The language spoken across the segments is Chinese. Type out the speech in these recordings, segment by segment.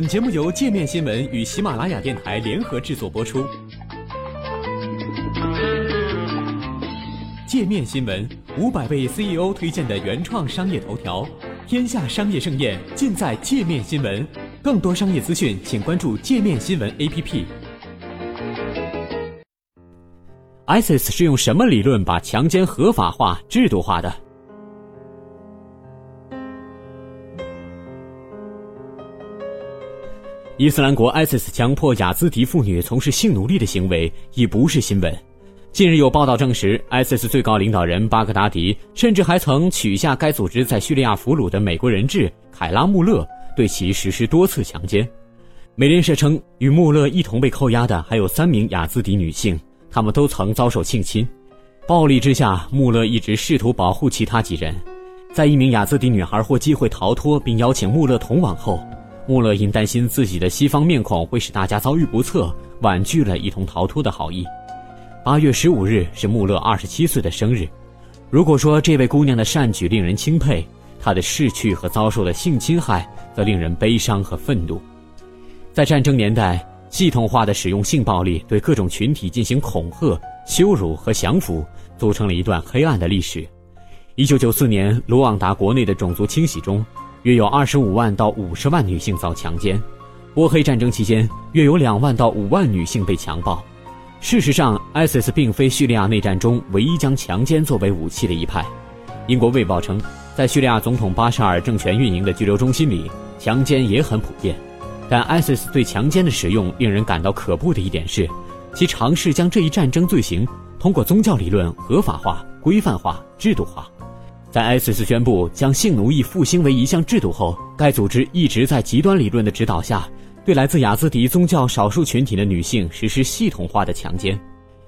本节目由界面新闻与喜马拉雅电台联合制作播出。界面新闻五百位 CEO 推荐的原创商业头条，天下商业盛宴尽在界面新闻。更多商业资讯，请关注界面新闻 APP。ISIS 是用什么理论把强奸合法化、制度化的？伊斯兰国 ISIS 强迫雅兹迪妇女从事性奴隶的行为已不是新闻。近日有报道证实，ISIS 最高领导人巴格达迪甚至还曾取下该组织在叙利亚俘虏的美国人质凯拉穆勒，对其实施多次强奸。美联社称，与穆勒一同被扣押的还有三名雅兹迪女性，她们都曾遭受性侵。暴力之下，穆勒一直试图保护其他几人。在一名雅兹迪女孩获机会逃脱并邀请穆勒同往后。穆勒因担心自己的西方面孔会使大家遭遇不测，婉拒了一同逃脱的好意。八月十五日是穆勒二十七岁的生日。如果说这位姑娘的善举令人钦佩，她的逝去和遭受的性侵害则令人悲伤和愤怒。在战争年代，系统化的使用性暴力对各种群体进行恐吓、羞辱和降服，组成了一段黑暗的历史。一九九四年，卢旺达国内的种族清洗中。约有二十五万到五十万女性遭强奸，波黑战争期间，约有两万到五万女性被强暴。事实上，ISIS 并非叙利亚内战中唯一将强奸作为武器的一派。英国《卫报》称，在叙利亚总统巴沙尔政权运营的拘留中心里，强奸也很普遍。但 ISIS 对强奸的使用令人感到可怖的一点是，其尝试将这一战争罪行通过宗教理论合法化、规范化、制度化。在 ISIS 宣布将性奴役复兴为一项制度后，该组织一直在极端理论的指导下，对来自雅兹迪宗教少数群体的女性实施系统化的强奸。《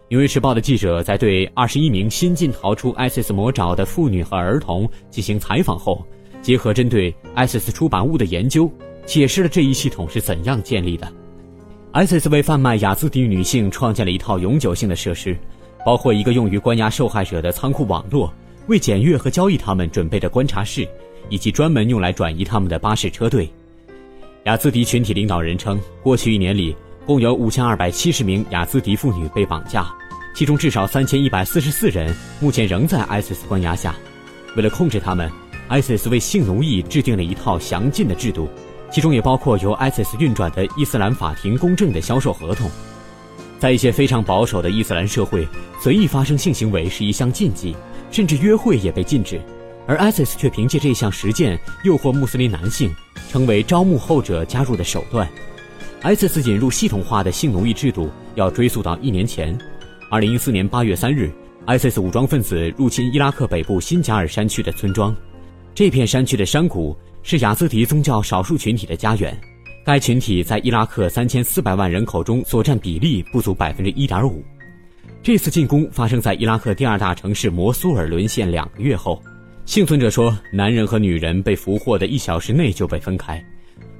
纽约时报》的记者在对二十一名新近逃出 ISIS 魔爪的妇女和儿童进行采访后，结合针对 ISIS 出版物的研究，解释了这一系统是怎样建立的。ISIS 为贩卖雅兹迪女性创建了一套永久性的设施，包括一个用于关押受害者的仓库网络。为检阅和交易他们准备的观察室，以及专门用来转移他们的巴士车队。雅兹迪群体领导人称，过去一年里，共有五千二百七十名雅兹迪妇女被绑架，其中至少三千一百四十四人目前仍在 ISIS 关押下。为了控制他们，ISIS 为性奴役制定了一套详尽的制度，其中也包括由 ISIS 运转的伊斯兰法庭公证的销售合同。在一些非常保守的伊斯兰社会，随意发生性行为是一项禁忌。甚至约会也被禁止，而 ISIS 却凭借这项实践诱惑穆斯林男性，成为招募后者加入的手段。ISIS 引入系统化的性奴役制度要追溯到一年前，2014年8月3日，ISIS 武装分子入侵伊拉克北部新加尔山区的村庄。这片山区的山谷是雅兹迪宗教少数群体的家园，该群体在伊拉克3400万人口中所占比例不足1.5%。这次进攻发生在伊拉克第二大城市摩苏尔沦陷两个月后。幸存者说，男人和女人被俘获的一小时内就被分开，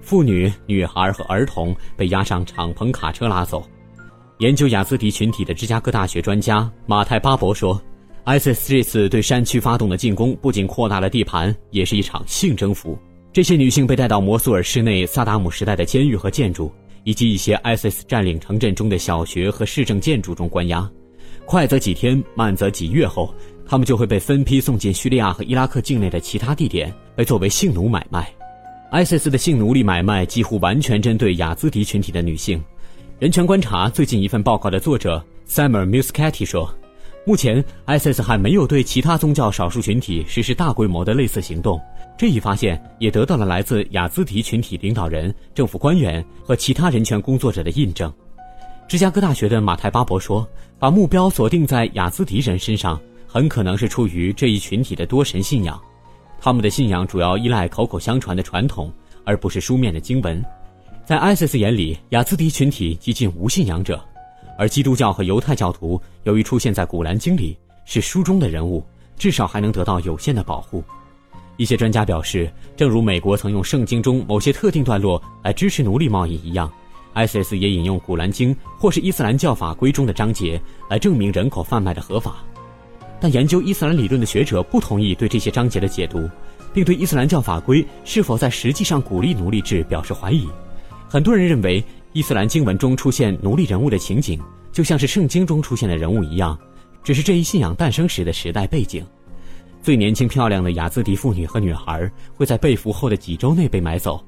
妇女、女孩和儿童被押上敞篷卡车拉走。研究雅兹迪群体的芝加哥大学专家马泰巴伯说：“ISIS 这次对山区发动的进攻不仅扩大了地盘，也是一场性征服。这些女性被带到摩苏尔市内萨达姆时代的监狱和建筑，以及一些 ISIS 占领城镇中的小学和市政建筑中关押。”快则几天，慢则几月后，他们就会被分批送进叙利亚和伊拉克境内的其他地点，被作为性奴买卖。ISIS 的性奴隶买卖几乎完全针对雅兹迪群体的女性。人权观察最近一份报告的作者 Samer Muscati 说，目前 ISIS 还没有对其他宗教少数群体实施大规模的类似行动。这一发现也得到了来自雅兹迪群体领导人、政府官员和其他人权工作者的印证。芝加哥大学的马泰巴伯说：“把目标锁定在雅兹迪人身上，很可能是出于这一群体的多神信仰。他们的信仰主要依赖口口相传的传统，而不是书面的经文。在 ISIS 眼里，雅兹迪群体接近无信仰者，而基督教和犹太教徒由于出现在古兰经里，是书中的人物，至少还能得到有限的保护。一些专家表示，正如美国曾用圣经中某些特定段落来支持奴隶贸易一样。” ISIS 也引用《古兰经》或是伊斯兰教法规中的章节来证明人口贩卖的合法，但研究伊斯兰理论的学者不同意对这些章节的解读，并对伊斯兰教法规是否在实际上鼓励奴隶制表示怀疑。很多人认为，伊斯兰经文中出现奴隶人物的情景，就像是圣经中出现的人物一样，只是这一信仰诞生时的时代背景。最年轻漂亮的雅兹迪妇女和女孩会在被俘后的几周内被买走，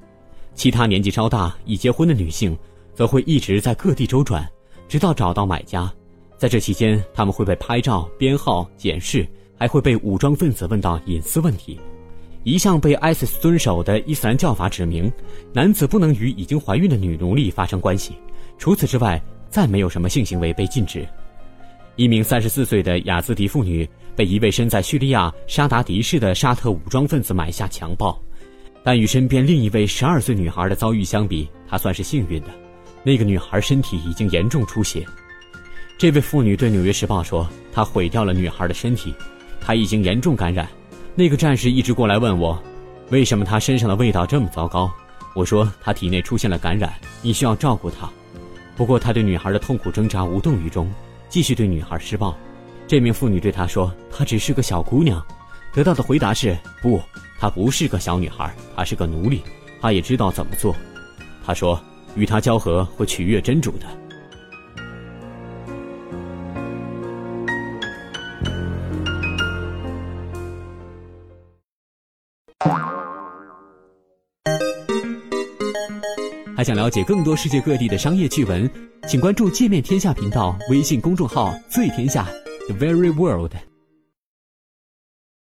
其他年纪稍大已结婚的女性，则会一直在各地周转，直到找到买家。在这期间，他们会被拍照、编号、检视，还会被武装分子问到隐私问题。一向被 ISIS 遵守的伊斯兰教法指明，男子不能与已经怀孕的女奴隶发生关系。除此之外，再没有什么性行为被禁止。一名三十四岁的雅兹迪妇女被一位身在叙利亚沙达迪市的沙特武装分子买下强暴，但与身边另一位十二岁女孩的遭遇相比，她算是幸运的。那个女孩身体已经严重出血。这位妇女对《纽约时报》说：“她毁掉了女孩的身体，她已经严重感染。”那个战士一直过来问我，为什么她身上的味道这么糟糕？我说她体内出现了感染，你需要照顾她。不过他对女孩的痛苦挣扎无动于衷，继续对女孩施暴。这名妇女对他说：“她只是个小姑娘。”得到的回答是：“不，她不是个小女孩，她是个奴隶。她也知道怎么做。”他说：“与他交合会取悦真主的。”还想了解更多世界各地的商业趣闻，请关注“界面天下”频道微信公众号“最天下 The Very World”。